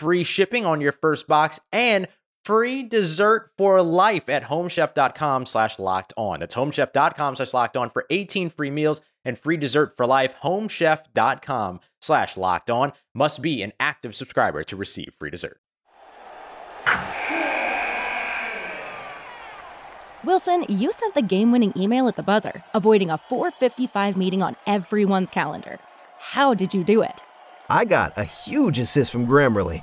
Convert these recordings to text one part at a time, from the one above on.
free shipping on your first box, and free dessert for life at homechef.com slash locked on. That's homechef.com slash locked on for 18 free meals and free dessert for life. Homechef.com slash locked on must be an active subscriber to receive free dessert. Wilson, you sent the game winning email at the buzzer, avoiding a 455 meeting on everyone's calendar. How did you do it? I got a huge assist from Grammarly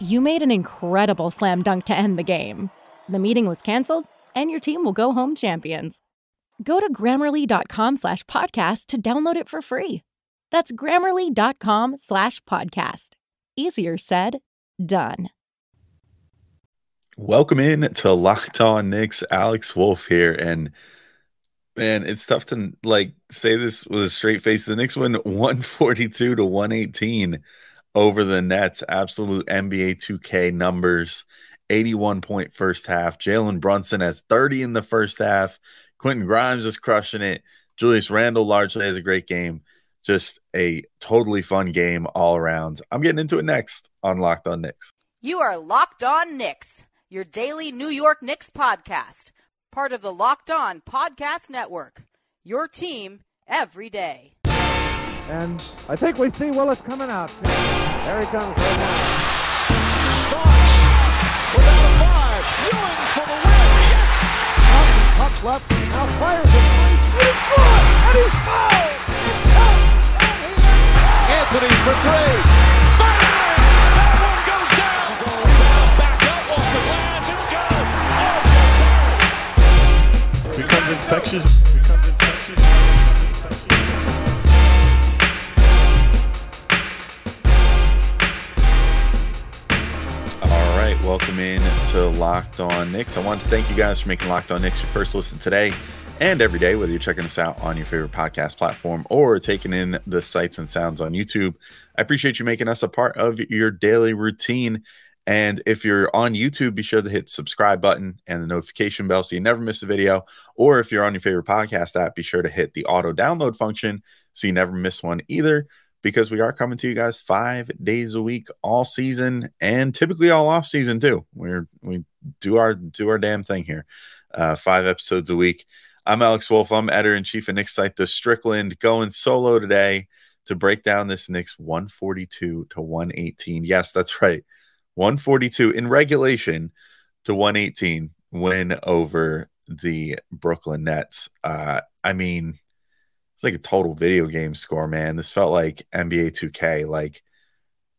You made an incredible slam dunk to end the game. The meeting was canceled, and your team will go home champions. Go to grammarly.com slash podcast to download it for free. That's grammarly.com slash podcast. Easier said, done. Welcome in to Locked On Knicks. Alex Wolf here. And man, it's tough to like say this with a straight face. The Knicks win 142 to 118 over the Nets. Absolute NBA 2K numbers. 81 point first half. Jalen Brunson has 30 in the first half. Quentin Grimes is crushing it. Julius Randle largely has a great game. Just a totally fun game all around. I'm getting into it next on Locked On Knicks. You are Locked On Knicks, your daily New York Knicks podcast, part of the Locked On Podcast Network. Your team every day. And I think we see Willis coming out. There he comes right now. Starks without a five. Ewing for the win. Yes! Up, up left. Now fires it. And he's good. And he's fouled. Anthony for three. Bang! That one goes down. This is all about back up off the glass. It's good. RJ Barrett. Becomes infectious. Becomes infectious. Welcome in to Locked On Knicks. I want to thank you guys for making Locked On Knicks your first listen today and every day, whether you're checking us out on your favorite podcast platform or taking in the sights and sounds on YouTube. I appreciate you making us a part of your daily routine. And if you're on YouTube, be sure to hit the subscribe button and the notification bell so you never miss a video. Or if you're on your favorite podcast app, be sure to hit the auto download function so you never miss one either because we are coming to you guys five days a week all season and typically all off season too. We're we do our do our damn thing here. Uh, five episodes a week. I'm Alex Wolf. I'm editor in chief of Knicks site The Strickland, going solo today to break down this Knicks 142 to 118. Yes, that's right. 142 in regulation to 118 win over the Brooklyn Nets. Uh, I mean, it's like a total video game score, man. This felt like NBA 2K. Like,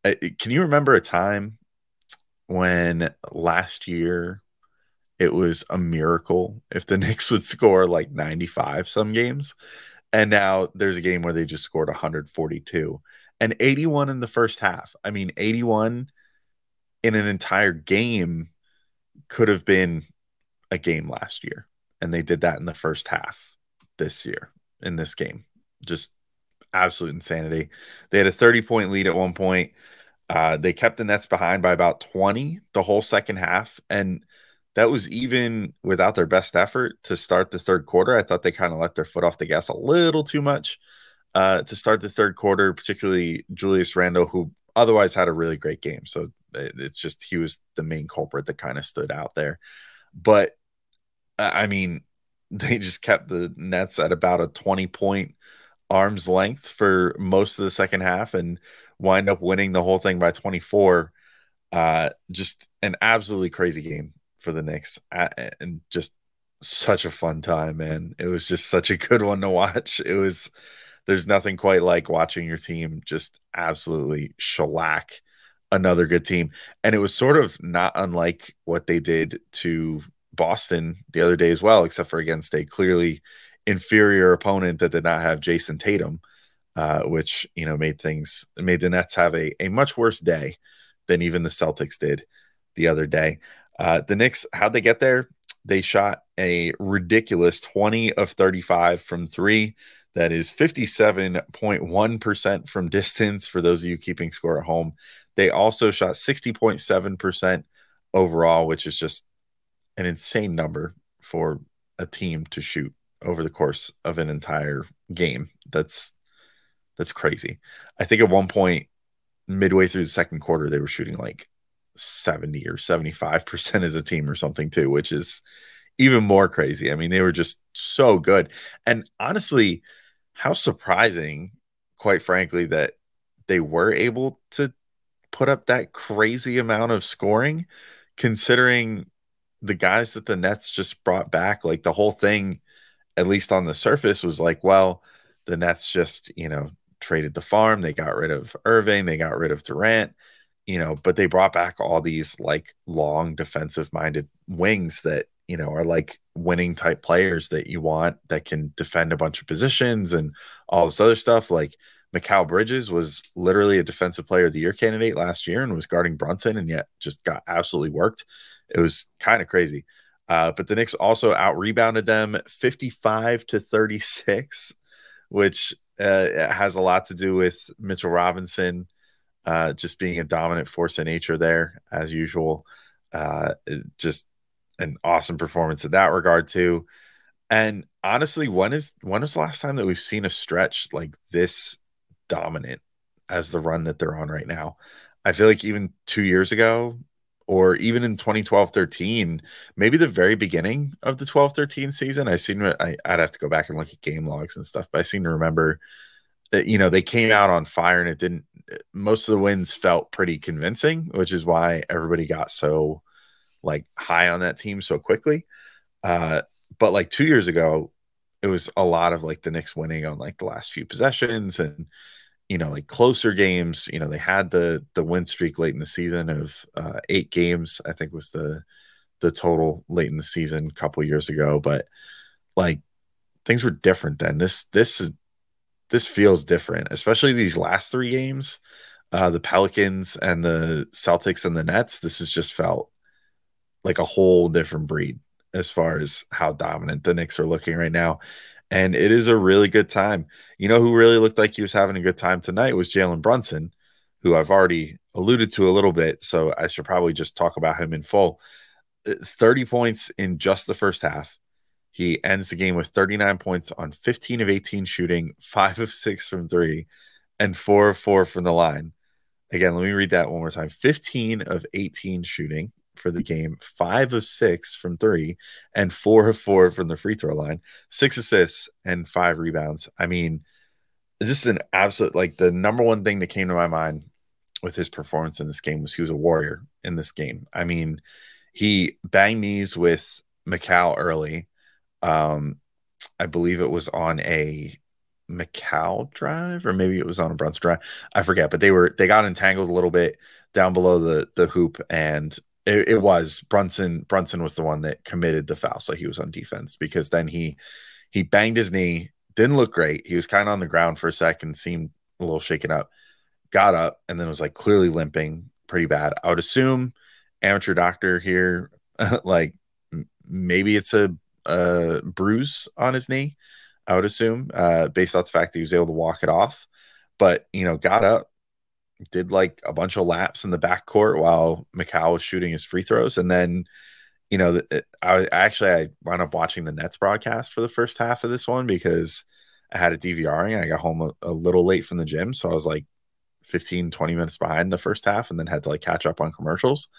can you remember a time when last year it was a miracle if the Knicks would score like 95 some games? And now there's a game where they just scored 142 and 81 in the first half. I mean, 81 in an entire game could have been a game last year. And they did that in the first half this year in this game. Just absolute insanity. They had a 30 point lead at one point. Uh, they kept the Nets behind by about 20 the whole second half. And that was even without their best effort to start the third quarter. I thought they kind of let their foot off the gas a little too much uh, to start the third quarter, particularly Julius Randle, who otherwise had a really great game. So it's just he was the main culprit that kind of stood out there. But I mean, they just kept the Nets at about a 20 point arm's length for most of the second half and wind up winning the whole thing by 24. Uh, just an absolutely crazy game for the Knicks and just such a fun time, man. It was just such a good one to watch. It was, there's nothing quite like watching your team just absolutely shellac another good team. And it was sort of not unlike what they did to Boston the other day as well, except for against a clearly inferior opponent that did not have Jayson Tatum, uh, which you know made things made the Nets have a, a much worse day than even the Celtics did the other day. Uh, the Knicks, how'd they get there? They shot a ridiculous 20 of 35 from three. That is 57.1% from distance for those of you keeping score at home. They also shot 60.7% overall, which is just an insane number for a team to shoot over the course of an entire game. That's that's crazy. I think at one point midway through the second quarter they were shooting like 70 or 75% as a team or something too, which is even more crazy. I mean, they were just so good. And honestly, how surprising, quite frankly, that they were able to put up that crazy amount of scoring considering the guys that the Nets just brought back, like the whole thing, at least on the surface, was like, well, the Nets just, you know, traded the farm. They got rid of Irving. They got rid of Durant, you know, but they brought back all these like long defensive minded wings that, you know, are like winning type players that you want that can defend a bunch of positions and all this other stuff. Like Mikal Bridges was literally a defensive player of the year candidate last year and was guarding Brunson and yet just got absolutely worked. It was kind of crazy. Uh, but the Knicks also out rebounded them 55 to 36, which uh, has a lot to do with Mitchell Robinson uh, just being a dominant force in nature there, as usual. Uh, just an awesome performance in that regard, too. And honestly, when is when is the last time that we've seen a stretch like this dominant as the run that they're on right now? I feel like even two years ago, or even in 2012 13 maybe the very beginning of the 12 13 season i seem I, i'd have to go back and look at game logs and stuff but i seem to remember that you know they came out on fire and it didn't most of the wins felt pretty convincing which is why everybody got so like high on that team so quickly. Uh but like two years ago it was a lot of like the Knicks winning on like the last few possessions and you know, like closer games. You know, they had the the win streak late in the season of uh, eight games. I think was the the total late in the season a couple years ago. But like things were different then. This this is this feels different, especially these last three games. Uh, the Pelicans and the Celtics and the Nets. This has just felt like a whole different breed as far as how dominant the Knicks are looking right now and it is a really good time. You know who really looked like he was having a good time tonight was Jalen Brunson, who I've already alluded to a little bit, so I should probably just talk about him in full. Uh, 30 points in just the first half. He ends the game with 39 points on 15 of 18 shooting, 5 of 6 from 3, and 4 of 4 from the line. Again, let me read that one more time. 15 of 18 shooting, for the game, five of six from three, and four of four from the free throw line, six assists and five rebounds. I mean, just an absolute like the number one thing that came to my mind with his performance in this game was he was a warrior in this game. I mean, he banged knees with Mikal early. Um, I believe it was on a Mikal drive, or maybe it was on a Brunson drive. I forget, but they were they got entangled a little bit down below the the hoop, and it, it, was Brunson. Brunson was the one that committed the foul, so he was on defense because then he he banged his knee. Didn't look great. He was kind of on the ground for a second, seemed a little shaken up. Got up and then was like clearly limping pretty bad. I would assume amateur doctor here, like maybe it's a, a bruise on his knee. I would assume, uh, based off the fact that he was able to walk it off. But you know, got up, did like a bunch of laps in the backcourt while Mikal was shooting his free throws, and then you know, I actually I wound up watching the Nets broadcast for the first half of this one because I had a DVR DVRing. I got home a, a, little late from the gym, so I was like 15, 20 minutes behind the first half, and then had to like catch up on commercials.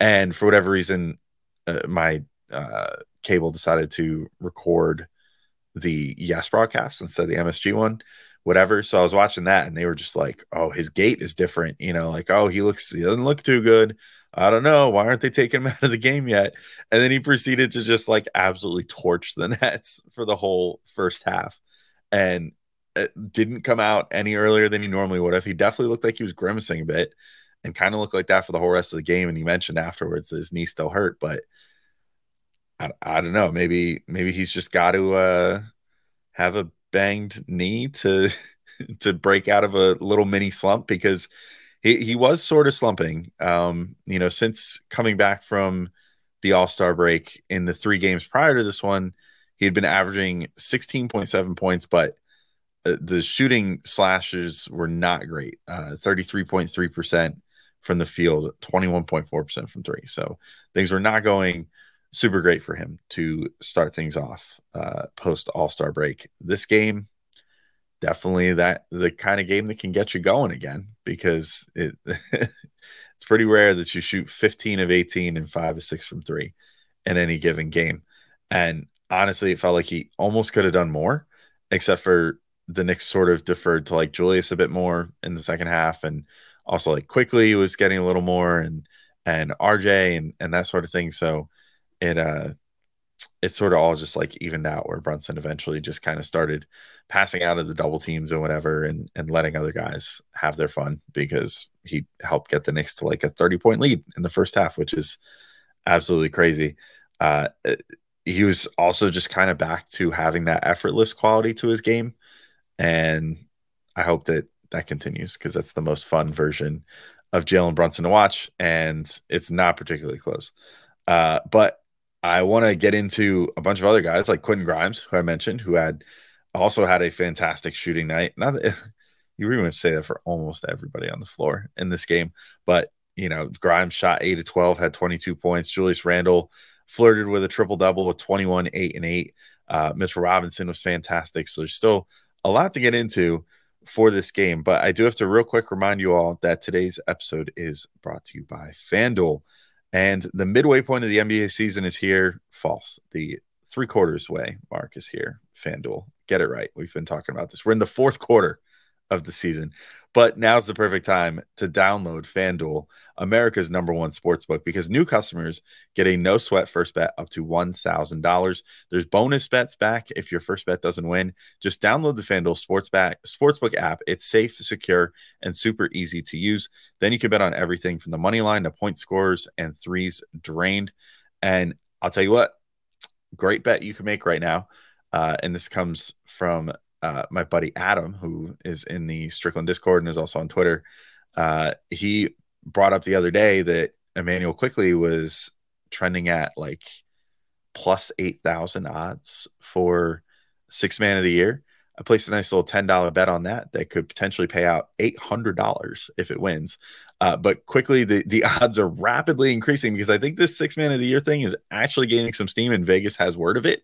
And for whatever reason, uh, my uh, cable decided to record the Yes broadcast instead of the MSG one, whatever. So I was watching that, and they were just like, "Oh, his gait is different," you know, like, "Oh, he looks, he doesn't look too good." I don't know. Why aren't they taking him out of the game yet? And then he proceeded to just like absolutely torch the Nets for the whole first half. And didn't come out any earlier than he normally would have. He definitely looked like he was grimacing a bit and kind of looked like that for the whole rest of the game. And he mentioned afterwards his knee still hurt, but I, I don't know. Maybe maybe he's just got to uh, have a banged knee to to break out of a little mini slump because he, he was sort of slumping. Um, you know, since coming back from the All Star break in the three games prior to this one, he had been averaging 16.7 points, but uh, the shooting slashes were not great. Uh, 33.3% from the field, 21.4% from three. So things were not going super great for him to start things off uh, post All Star break. This game, definitely that the kind of game that can get you going again because it it's pretty rare that you shoot 15 of 18 and 5 of 6 from 3 in any given game. And honestly, it felt like he almost could have done more, except for the Knicks sort of deferred to like Julius a bit more in the second half and also like Quickley was getting a little more and and RJ and and that sort of thing. So it uh it sort of all just like evened out where Brunson eventually just kind of started passing out of the double teams or whatever and, and letting other guys have their fun because he helped get the Knicks to like a 30 point lead in the first half, which is absolutely crazy. Uh, he was also just kind of back to having that effortless quality to his game. And I hope that that continues because that's the most fun version of Jalen Brunson to watch. And it's not particularly close. Uh, but I want to get into a bunch of other guys like Quentin Grimes, who I mentioned, who had also had a fantastic shooting night. Not that you really want to say that for almost everybody on the floor in this game, but you know, Grimes shot eight to 12, had 22 points. Julius Randle flirted with a triple double with 21, eight, and eight. Uh, Mitchell Robinson was fantastic. So there's still a lot to get into for this game, but I do have to real quick remind you all that today's episode is brought to you by FanDuel. And the midway point of the NBA season is here. False. The three quarters way mark is here. FanDuel. Get it right. We've been talking about this. We're in the fourth quarter of the season. But now's the perfect time to download FanDuel, America's number one sports book, because new customers get a no sweat first bet up to $1,000. There's bonus bets back if your first bet doesn't win. Just download the FanDuel sports back, Sportsbook app. It's safe, secure, and super easy to use. Then you can bet on everything from the money line to point scores and threes drained. And I'll tell you what, great bet you can make right now. Uh, and this comes from uh, my buddy Adam, who is in the Strickland Discord and is also on Twitter, uh, he brought up the other day that Immanuel Quickley was trending at like plus 8,000 odds for six man of the year. I placed a nice little $10 bet on that that could potentially pay out $800 if it wins. Uh, but quickly, the, the odds are rapidly increasing because I think this six man of the year thing is actually gaining some steam and Vegas has word of it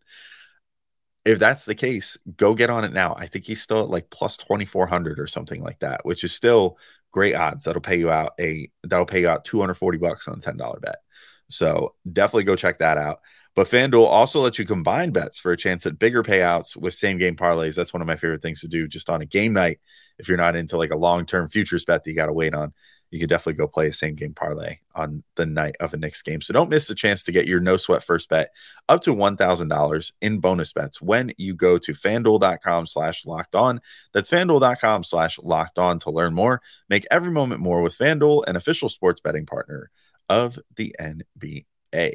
if that's the case, go get on it now. I think he's still at like plus 2400 or something like that, which is still great odds. That'll pay you out a that'll pay you out 240 bucks on a $10 bet. So definitely go check that out. But FanDuel also lets you combine bets for a chance at bigger payouts with same game parlays. That's one of my favorite things to do just on a game night. If you're not into like a long term futures bet that you got to wait on, you can definitely go play a same game parlay on the night of a Knicks game. So don't miss the chance to get your no sweat first bet up to $1,000 in bonus bets when you go to fanduel.com slash locked on. That's fanduel.com slash locked on to learn more. Make every moment more with Fanduel, an official sports betting partner of the NBA.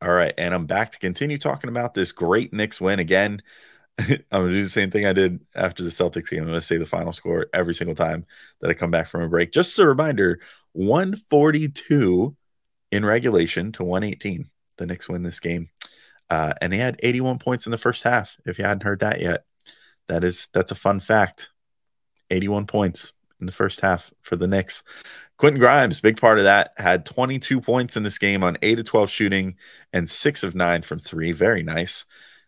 All right, and I'm back to continue talking about this great Knicks win again. I'm gonna do the same thing I did after the Celtics game. I'm gonna say the final score every single time that I come back from a break. Just as a reminder: 142 in regulation to 118. The Knicks win this game, uh, and they had 81 points in the first half. If you hadn't heard that yet, that is that's a fun fact. 81 points in the first half for the Knicks. Quentin Grimes, big part of that, had 22 points in this game on 8 of 12 shooting and 6 of 9 from 3. Very nice.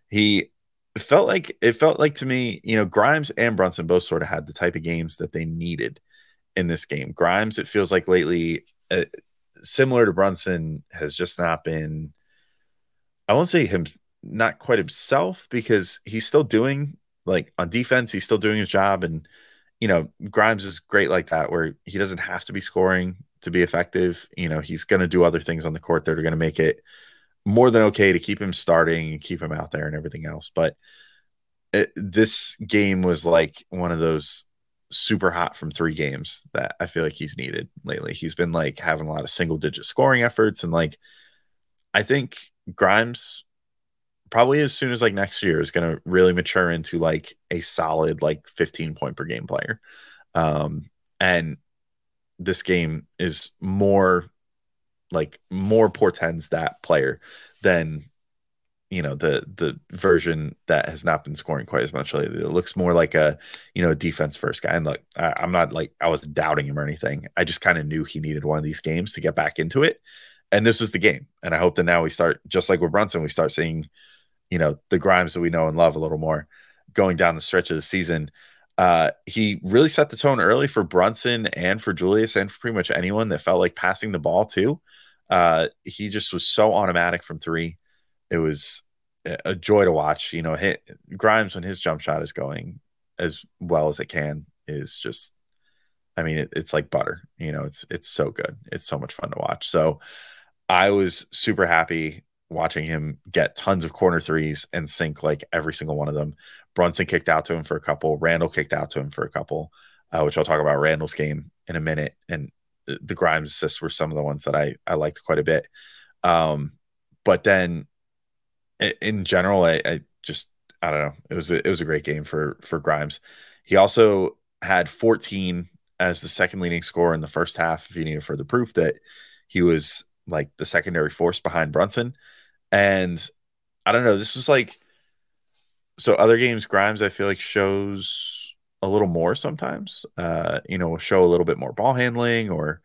He felt like it felt like to me, you know, Grimes and Brunson both sort of had the type of games that they needed in this game. Grimes, it feels like lately, uh, similar to Brunson, has just not been, I won't say him, not quite himself because he's still doing like on defense, he's still doing his job and you know, Grimes is great like that, where he doesn't have to be scoring to be effective. You know, he's going to do other things on the court that are going to make it more than okay to keep him starting and keep him out there and everything else. But it, this game was like one of those super hot from three games that I feel like he's needed lately. He's been like having a lot of single digit scoring efforts. And like, I think Grimes probably as soon as like next year is going to really mature into like a solid like 15 point per game player um and this game is more like more portends that player than you know the the version that has not been scoring quite as much lately. It looks more like a you know defense first guy. And look, I, I'm not like I was doubting him or anything. I just kind of knew he needed one of these games to get back into it, and this is the game. And I hope that now we start just like with Brunson, we start seeing you know the Grimes that we know and love a little more going down the stretch of the season. Uh, he really set the tone early for Brunson and for Julius and for pretty much anyone that felt like passing the ball too. Uh, he just was so automatic from three. It was a joy to watch. You know, hit Grimes when his jump shot is going as well as it can is just. I mean, it, it's like butter. You know, it's it's so good. It's so much fun to watch. So, I was super happy watching him get tons of corner threes and sink like every single one of them. Brunson kicked out to him for a couple. Randle kicked out to him for a couple, uh, which I'll talk about Randle's game in a minute. And the Grimes assists were some of the ones that I I liked quite a bit. Um, but then in general, I, I just I don't know. It was a, it was a great game for for Grimes. He also had 14 as the second leading scorer in the first half. If you need further proof that he was like the secondary force behind Brunson. And I don't know, this was like so other games Grimes I feel like shows a little more sometimes. Uh, you know, show a little bit more ball handling or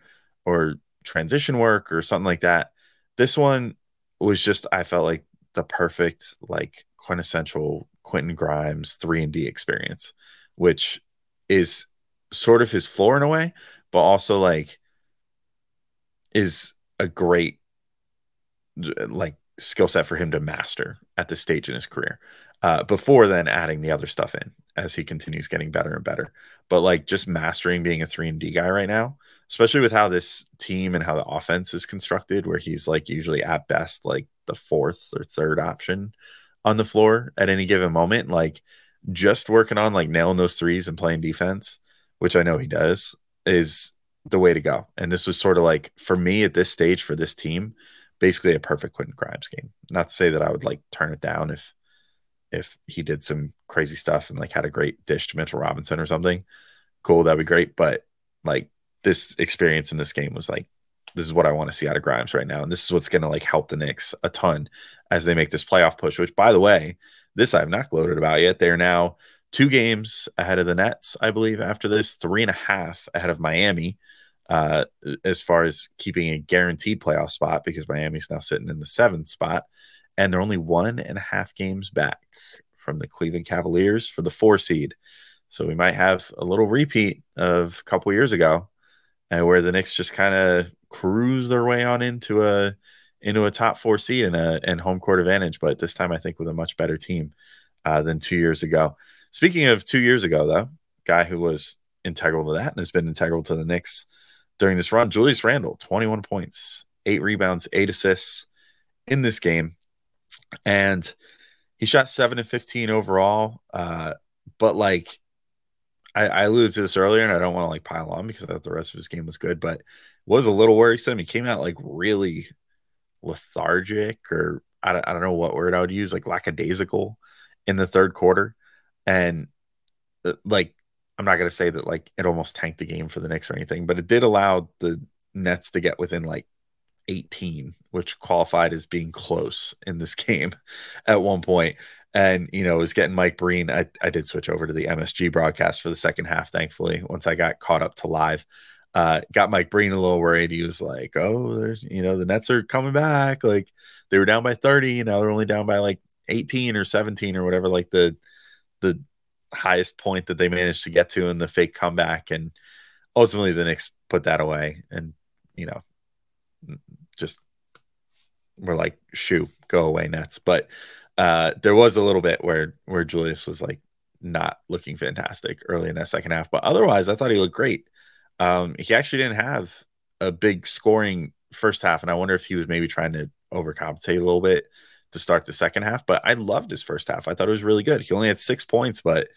or transition work or something like that. This one was just I felt like the perfect like quintessential Quentin Grimes 3 and D experience, which is sort of his floor in a way, but also like is a great like skill set for him to master at this stage in his career. Uh, before then, adding the other stuff in as he continues getting better and better. But like just mastering being a three and D guy right now, especially with how this team and how the offense is constructed, where he's like usually at best like the fourth or third option on the floor at any given moment. Like just working on like nailing those threes and playing defense, which I know he does, is the way to go. And this was sort of like for me at this stage for this team, basically a perfect Quentin Grimes game. Not to say that I would like turn it down if if he did some crazy stuff and like had a great dish to Mitchell Robinson or something. Cool, that'd be great. But like this experience in this game was like this is what I want to see out of Grimes right now. And this is what's gonna like help the Knicks a ton as they make this playoff push, which by the way, this I've not gloated about yet. They're now two games ahead of the Nets, I believe, after this, three and a half ahead of Miami uh, as far as keeping a guaranteed playoff spot because Miami's now sitting in the seventh spot, and they're only one and a half games back from the Cleveland Cavaliers for the four seed. So we might have a little repeat of a couple years ago, uh, where the Knicks just kind of cruise their way on into a into a top four seed and a and home court advantage. But this time, I think with a much better team uh, than two years ago. Speaking of two years ago, though, guy who was integral to that and has been integral to the Knicks during this run, Julius Randle, 21 points, eight rebounds, eight assists in this game. And he shot seven and 15 overall. Uh, but like I, I alluded to this earlier, and I don't want to like pile on because I thought the rest of his game was good, but was a little worrisome. He came out like really lethargic, or I don't, I don't know what word I would use, like lackadaisical in the third quarter. And uh, like, I'm not going to say that like it almost tanked the game for the Knicks or anything, but it did allow the Nets to get within like 18, which qualified as being close in this game at one point. And, you know, was getting Mike Breen. I, I did switch over to the MSG broadcast for the second half, thankfully, once I got caught up to live. Uh, got Mike Breen a little worried. He was like, oh, there's, you know, the Nets are coming back. Like they were down by 30, you know, they're only down by like 18 or 17 or whatever, like the, the highest point that they managed to get to in the fake comeback. And ultimately the Knicks put that away. And, you know, just we're like, shoo, go away, Nets. But uh, there was a little bit where where Julius was like not looking fantastic early in that second half, but otherwise, I thought he looked great. Um, he actually didn't have a big scoring first half, and I wonder if he was maybe trying to overcompensate a little bit to start the second half. But I loved his first half. I thought it was really good. He only had six points, but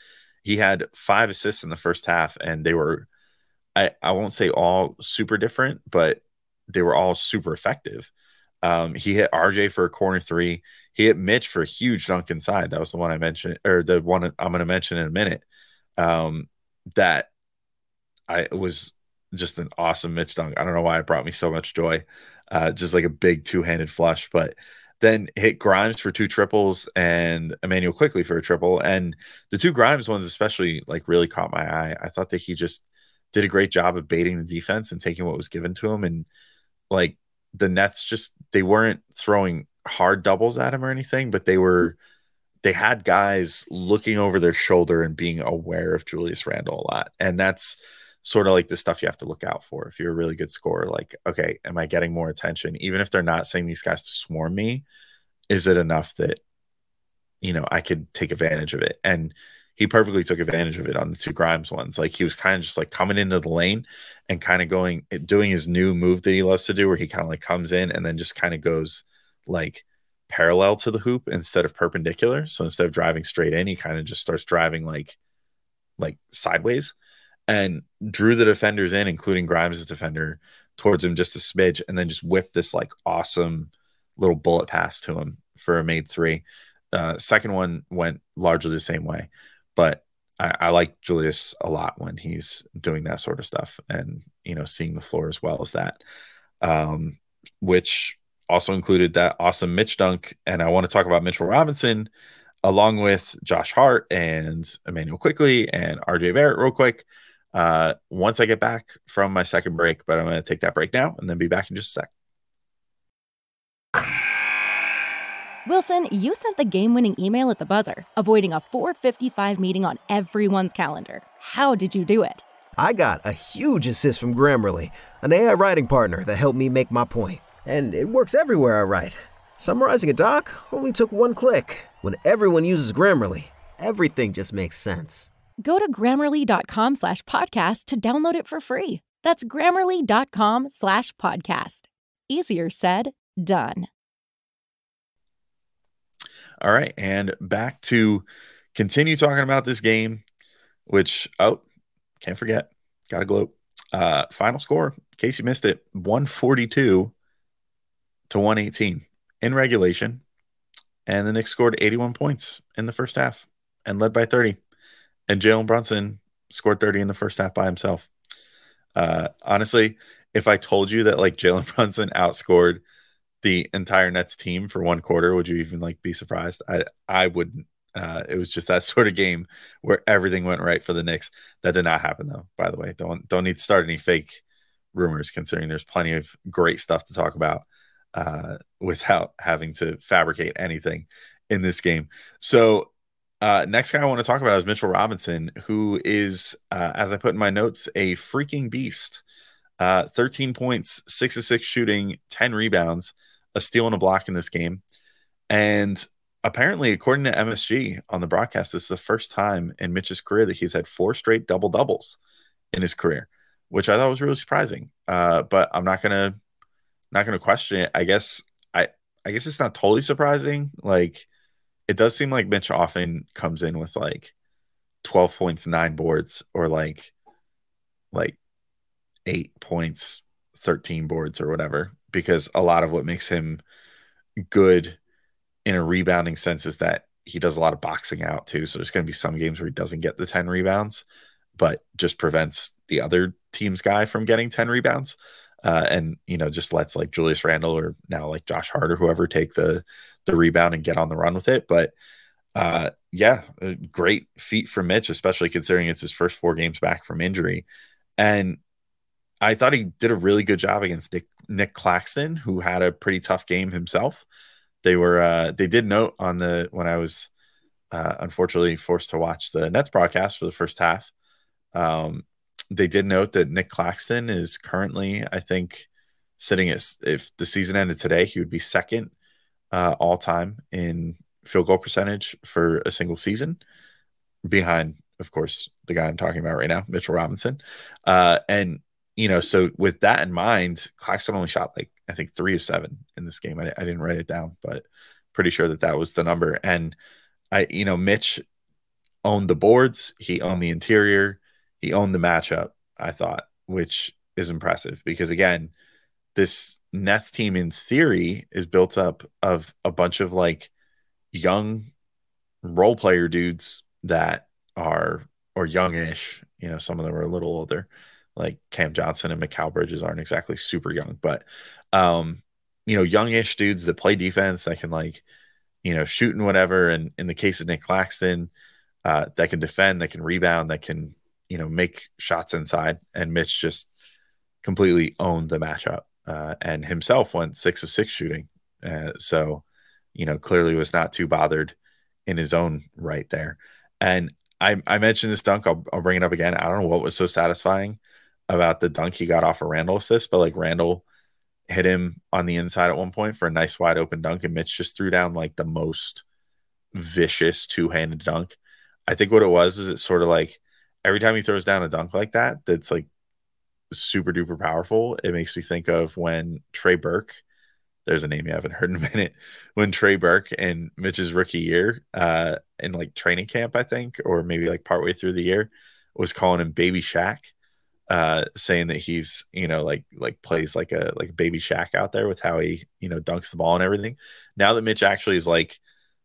he had five assists in the first half, and they were I, I won't say all super different, but they were all super effective. Um, he hit RJ for a corner three. He hit Mitch for a huge dunk inside. That was the one I mentioned, or the one I'm going to mention in a minute. Um, that I was just an awesome Mitch dunk. I don't know why it brought me so much joy. Uh, just like a big two handed flush, but then hit Grimes for two triples and Immanuel Quickley for a triple. And the two Grimes ones, especially, like really caught my eye. I thought that he just did a great job of baiting the defense and taking what was given to him and like the Nets just they weren't throwing hard doubles at him or anything, but they were mm-hmm. they had guys looking over their shoulder and being aware of Julius Randle a lot. And that's sort of like the stuff you have to look out for if you're a really good scorer. Like, okay, am I getting more attention? Even if they're not saying these guys to swarm me, is it enough that you know I could take advantage of it? And he perfectly took advantage of it on the two Grimes ones. Like he was kind of just like coming into the lane and kind of going eh, doing his new move that he loves to do, where he kind of like comes in and then just kind of goes like parallel to the hoop instead of perpendicular. So instead of driving straight in, he kind of just starts driving like like sideways and drew the defenders in, including Grimes' defender, towards him just a smidge, and then just whipped this like awesome little bullet pass to him for a made three. Uh, second one went largely the same way. But I, I, like Julius a lot when he's doing that sort of stuff and you know seeing the floor as well as that, um, which also included that awesome Mitch dunk. And I want to talk about Mitchell Robinson along with Josh Hart and Immanuel Quickley and RJ Barrett real quick. Uh, once I get back from my second break, but I'm going to take that break now and then be back in just a sec. Wilson, you sent the game winning email at the buzzer, avoiding a 455 meeting on everyone's calendar. How did you do it? I got a huge assist from Grammarly, an AI writing partner that helped me make my point. And it works everywhere I write. Summarizing a doc only took one click. When everyone uses Grammarly, everything just makes sense. Go to grammarly.com slash podcast to download it for free. That's grammarly.com slash podcast. Easier said, done. All right, and back to continue talking about this game, which oh, can't forget, got to gloat. Uh, final score, in case you missed it, 142 to 118 in regulation. And the Knicks scored 81 points in the first half and led by 30. And Jalen Brunson scored 30 in the first half by himself. Uh, honestly, if I told you that like Jalen Brunson outscored the entire Nets team for one quarter, would you even like be surprised? I I wouldn't. Uh, it was just that sort of game where everything went right for the Knicks. That did not happen though. By the way, don't don't need to start any fake rumors, considering there's plenty of great stuff to talk about uh, without having to fabricate anything in this game. So uh, next guy I want to talk about is Mitchell Robinson, who is, uh, as I put in my notes, a freaking beast. Uh, 13 points, six of six shooting, 10 rebounds, a steal and a block in this game. And apparently, according to MSG on the broadcast, this is the first time in Mitch's career that he's had four straight double doubles in his career, which I thought was really surprising. Uh, but I'm not gonna not gonna question it. I guess I I guess it's not totally surprising. Like it does seem like Mitch often comes in with like 12 points, nine boards, or like like eight points, 13 boards, or whatever, because a lot of what makes him good in a rebounding sense is that he does a lot of boxing out too. So there's going to be some games where he doesn't get the 10 rebounds, but just prevents the other team's guy from getting 10 rebounds. Uh, and you know, just lets like Julius Randle or now like Josh Hart or whoever take the the rebound and get on the run with it. But uh, yeah, great feat for Mitch, especially considering it's his first four games back from injury. And I thought he did a really good job against Nic, Nic Claxton, who had a pretty tough game himself. They were uh, they did note on the when I was uh, unfortunately forced to watch the Nets broadcast for the first half. Um, they did note that Nic Claxton is currently, I think, sitting at if the season ended today, he would be second uh, all time in field goal percentage for a single season, behind, of course, the guy I'm talking about right now, Mitchell Robinson. Uh, and you know, so with that in mind, Claxton only shot like I think three of seven in this game. I, I didn't write it down, but pretty sure that that was the number. And I, you know, Mitch owned the boards, he owned the interior, he owned the matchup. I thought, which is impressive because again, this Nets team in theory is built up of a bunch of like young role player dudes that are or youngish. You know, some of them are a little older like Cam Johnson and Mikal Bridges aren't exactly super young, but um, you know, youngish dudes that play defense that can like, you know, shoot and whatever. And in the case of Nic Claxton, uh, that can defend, that can rebound, that can, you know, make shots inside. And Mitch just completely owned the matchup. Uh, and himself went six of six shooting. Uh, so, you know, clearly was not too bothered in his own right there. And I, I mentioned this dunk. I'll, I'll bring it up again. I don't know what was so satisfying about the dunk he got off a Randle assist, but like Randle hit him on the inside at one point for a nice wide open dunk, and Mitch just threw down like the most vicious two handed dunk. I think what it was is it's sort of like every time he throws down a dunk like that, that's like super duper powerful. It makes me think of when Trey Burke, there's a name you haven't heard in a minute, when Trey Burke in Mitch's rookie year, uh, in like training camp, I think, or maybe like partway through the year, was calling him Baby Shaq uh, saying that he's you know like like plays like a like baby Shaq out there with how he you know dunks the ball and everything. Now that Mitch actually is like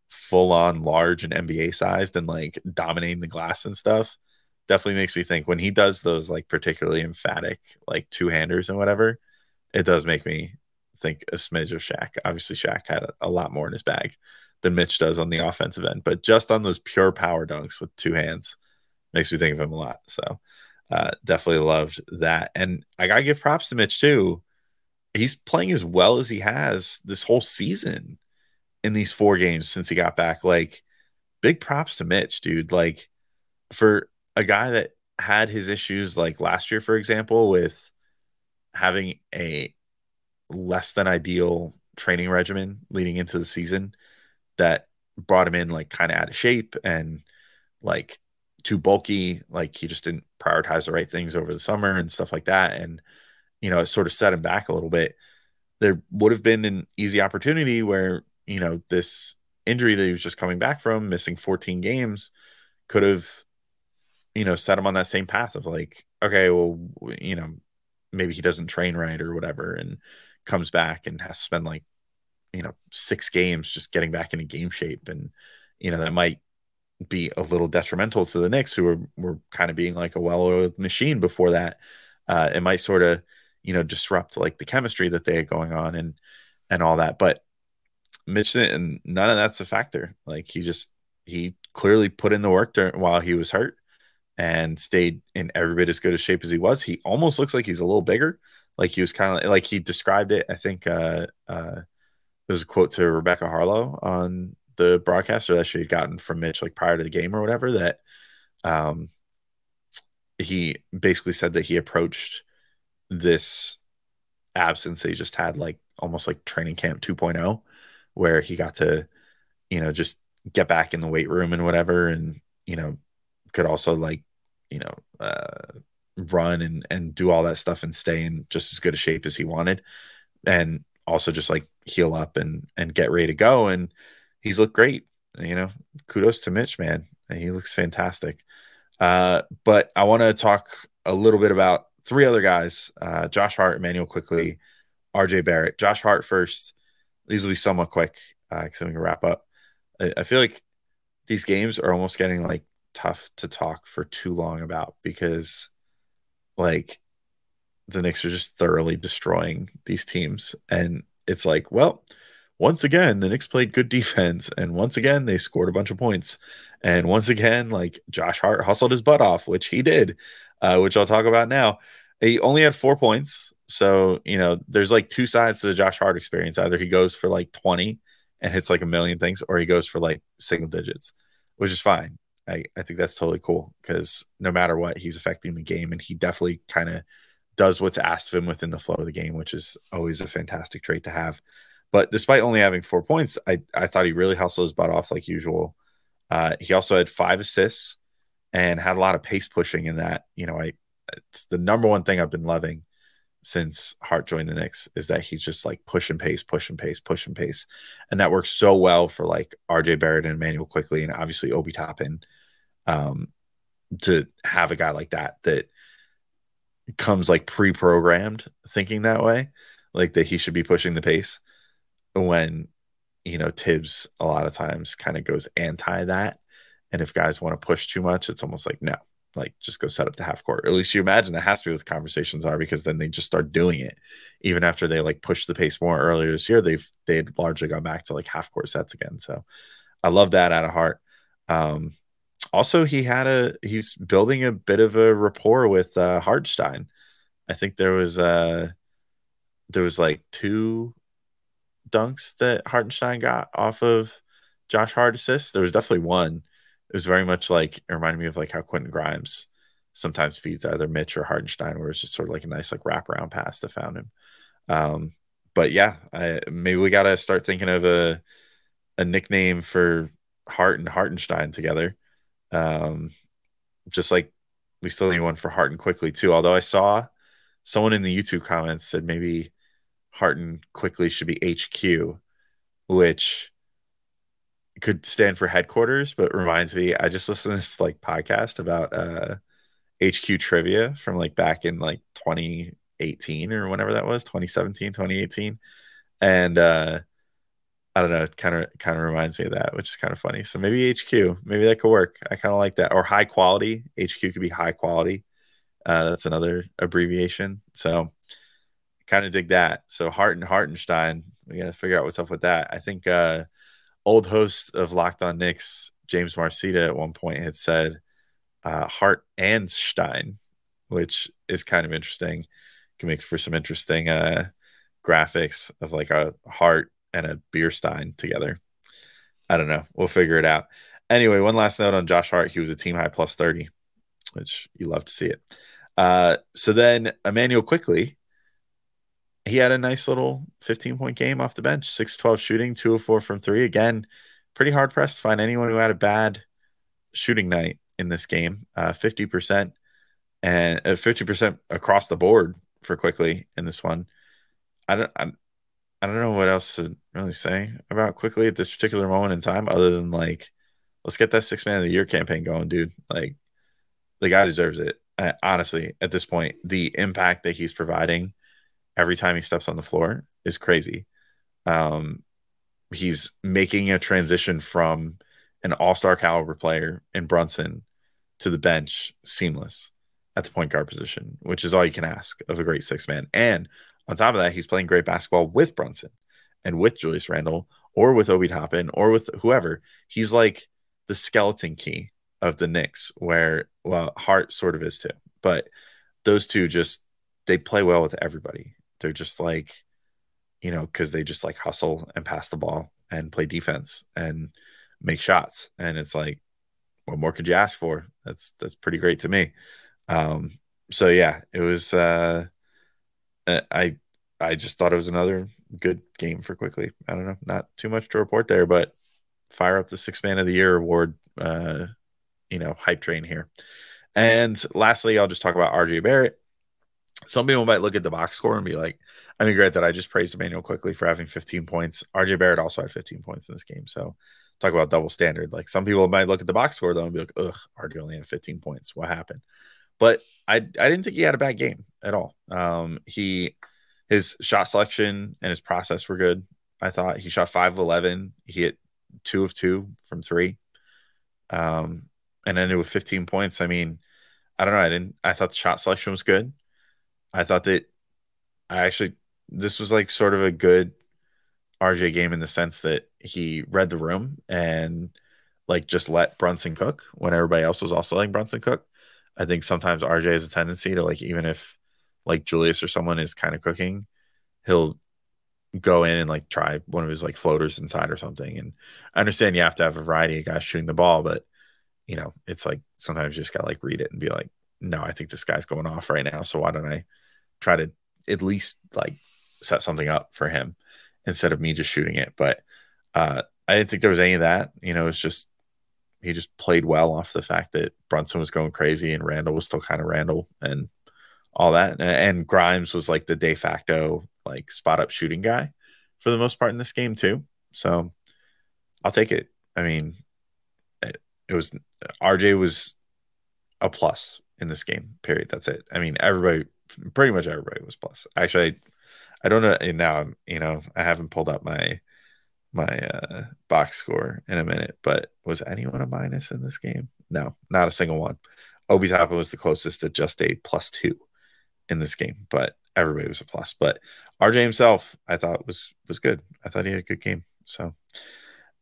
full on large and NBA sized and like dominating the glass and stuff, definitely makes me think when he does those like particularly emphatic like two handers and whatever, it does make me think a smidge of Shaq. Obviously, Shaq had a, a lot more in his bag than Mitch does on the offensive end, but just on those pure power dunks with two hands makes me think of him a lot. So uh, definitely loved that. And I gotta give props to Mitch too. He's playing as well as he has this whole season in these four games since he got back. Like, big props to Mitch, dude. Like, for a guy that had his issues, like last year, for example, with having a less than ideal training regimen leading into the season that brought him in like kind of out of shape and like too bulky. Like he just didn't prioritize the right things over the summer and stuff like that. And, you know, it sort of set him back a little bit. There would have been an easy opportunity where, you know, this injury that he was just coming back from, missing 14 games, could have, you know, set him on that same path of like, okay, well, you know, maybe he doesn't train right or whatever and comes back and has to spend like, you know, six games just getting back into game shape. And, you know, that might be a little detrimental to the Knicks, who were, were kind of being like a well-oiled machine before that. Uh, it might sort of, you know, disrupt like the chemistry that they had going on and and all that. But Mitch and none of that's a factor. Like he just he clearly put in the work during, while he was hurt and stayed in every bit as good a shape as he was. He almost looks like he's a little bigger. Like he was kind of like he described it. I think uh, uh, there was a quote to Rebecca Haarlow on the broadcaster that she had gotten from Mitch like prior to the game or whatever that um he basically said that he approached this absence that he just had like almost like training camp 2.0 where he got to you know just get back in the weight room and whatever and you know could also like you know uh run and and do all that stuff and stay in just as good a shape as he wanted. And also just like heal up and and get ready to go. And he's looked great you know. Kudos to Mitch man. He looks fantastic. Uh but I want to talk a little bit about three other guys uh Josh Hart Immanuel Quickley, RJ Barrett. Josh Hart first. These will be somewhat quick because uh so we can wrap up. I, I feel like these games are almost getting like tough to talk for too long about because like the Knicks are just thoroughly destroying these teams. And it's like, well, once again, the Knicks played good defense. And once again, they scored a bunch of points. And once again, like Josh Hart hustled his butt off, which he did, uh, which I'll talk about now. He only had four points. So, you know, there's like two sides to the Josh Hart experience. Either he goes for like 20 and hits like a million things, or he goes for like single digits, which is fine. I, I think that's totally cool because no matter what, he's affecting the game and he definitely kind of does what's asked of him within the flow of the game, which is always a fantastic trait to have. But despite only having four points, I, I thought he really hustled his butt off like usual. Uh, he also had five assists and had a lot of pace pushing in that. You know, I it's the number one thing I've been loving since Hart joined the Knicks is that he's just like push and pace, push and pace, push and pace. And that works so well for like RJ Barrett and Immanuel Quickley and obviously Obi Toppin. Um, to have a guy like that that comes like pre-programmed thinking that way, like that he should be pushing the pace when you know Thibs a lot of times kind of goes anti that. And if guys want to push too much, it's almost like no, like just go set up the half court. At least you imagine that has to be what conversations are because then they just start doing it. Even after they like push the pace more earlier this year, they've they largely gone back to like half court sets again. So I love that out of Hart. Um also he had a he's building a bit of a rapport with uh Hartenstein. I think there was uh there was like two dunks that Hartenstein got off of Josh Hart assists. There was definitely one it was very much like it reminded me of like how Quentin Grimes sometimes feeds either Mitch or Hartenstein, where it's just sort of like a nice like wraparound pass that found him. Um, but yeah, I, maybe we got to start thinking of a a nickname for Hart and Hartenstein together. Um, just like we still need one for Hart and Quickley too. Although I saw someone in the YouTube comments said maybe Hart and Quickley should be HQ, which could stand for headquarters, but reminds me, I just listened to this like podcast about uh HQ trivia from like back in like 2018 or whenever that was, 2017, 2018. And uh I don't know, it kind of kind of reminds me of that, which is kind of funny. So maybe HQ, maybe that could work. I kind of like that. Or high quality. HQ could be high quality. Uh, that's another abbreviation. So kind of dig that. So Hart and Hartenstein, we got to figure out what's up with that. I think uh old host of Locked On Knicks, James Marcita, at one point had said uh, Hart and Stein, which is kind of interesting. Can make for some interesting uh, graphics of like a heart and a beer stein together. I don't know. We'll figure it out. Anyway, one last note on Josh Hart. He was a team high plus 30, which you love to see it. Uh, so then Immanuel Quickley he had a nice little 15 point game off the bench 6 12 shooting 2-4 from three. Again pretty hard pressed to find anyone who had a bad shooting night in this game. Uh, 50% and uh, 50% across the board for Quickley in this one. I don't I, I don't know what else to really say about Quickley at this particular moment in time other than like let's get that six man of the year campaign going dude. Like the guy deserves it. I, honestly at this point the impact that he's providing every time he steps on the floor is crazy. Um, he's making a transition from an all-star caliber player in Brunson to the bench seamless at the point guard position, which is all you can ask of a great six man. And on top of that, he's playing great basketball with Brunson and with Julius Randle or with Obi Toppin or with whoever. He's like the skeleton key of the Knicks, where well, Hart sort of is too. But those two just they play well with everybody. They're just like, you know, because they just like hustle and pass the ball and play defense and make shots. And it's like, what more could you ask for? That's that's pretty great to me. Um, so yeah, it was uh uh, I I just thought it was another good game for Quickley. I don't know, not too much to report there, but fire up the six man of the year award, uh, you know, hype train here. And lastly, I'll just talk about RJ Barrett. Some people might look at the box score and be like, I mean, great that I just praised Immanuel Quickley for having 15 points. RJ Barrett also had 15 points in this game. So talk about double standard. Like some people might look at the box score though and be like, ugh, RJ only had 15 points. What happened? But I I didn't think he had a bad game at all. Um, he his shot selection and his process were good. I thought he shot five of eleven. He hit two of two from three. Um, and ended with 15 points. I mean, I don't know. I didn't I thought the shot selection was good. I thought that I actually this was like sort of a good RJ game in the sense that he read the room and like just let Brunson cook when everybody else was also letting Brunson cook. I think sometimes RJ has a tendency to like even if like Julius or someone is kind of cooking, he'll go in and like try one of his like floaters inside or something. And I understand you have to have a variety of guys shooting the ball, but you know, it's like sometimes you just gotta like read it and be like, no, I think this guy's going off right now. So why don't I try to at least like set something up for him instead of me just shooting it? But uh I didn't think there was any of that. You know, it's just he just played well off the fact that Brunson was going crazy and Randle was still kind of Randle and all that. And Grimes was like the de facto like spot up shooting guy for the most part in this game too. So I'll take it. I mean, it, it was RJ was a plus in this game. Period. That's it. I mean, everybody, pretty much everybody was plus. Actually, I, I don't know now. You know, I haven't pulled up my my uh, box score in a minute, but was anyone a minus in this game? No, not a single one. Obi Toppin was the closest to just a plus two in this game, but everybody was a plus. But RJ himself, I thought was was good. I thought he had a good game. So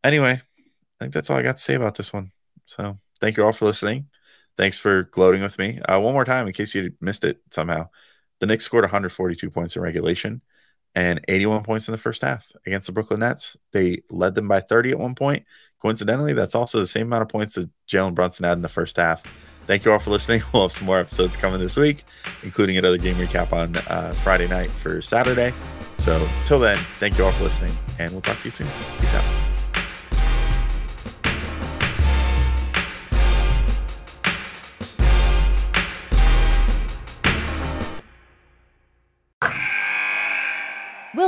anyway, I think that's all I got to say about this one. So thank you all for listening. Thanks for gloating with me. Uh, one more time, in case you missed it somehow, the Knicks scored 142 points in regulation and 81 points in the first half against the Brooklyn Nets. They led them by 30 at one point. Coincidentally, that's also the same amount of points that Jalen Brunson had in the first half. Thank you all for listening. We'll have some more episodes coming this week, including another game recap on uh, Friday night for Saturday. So, till then, thank you all for listening, and we'll talk to you soon. Peace out.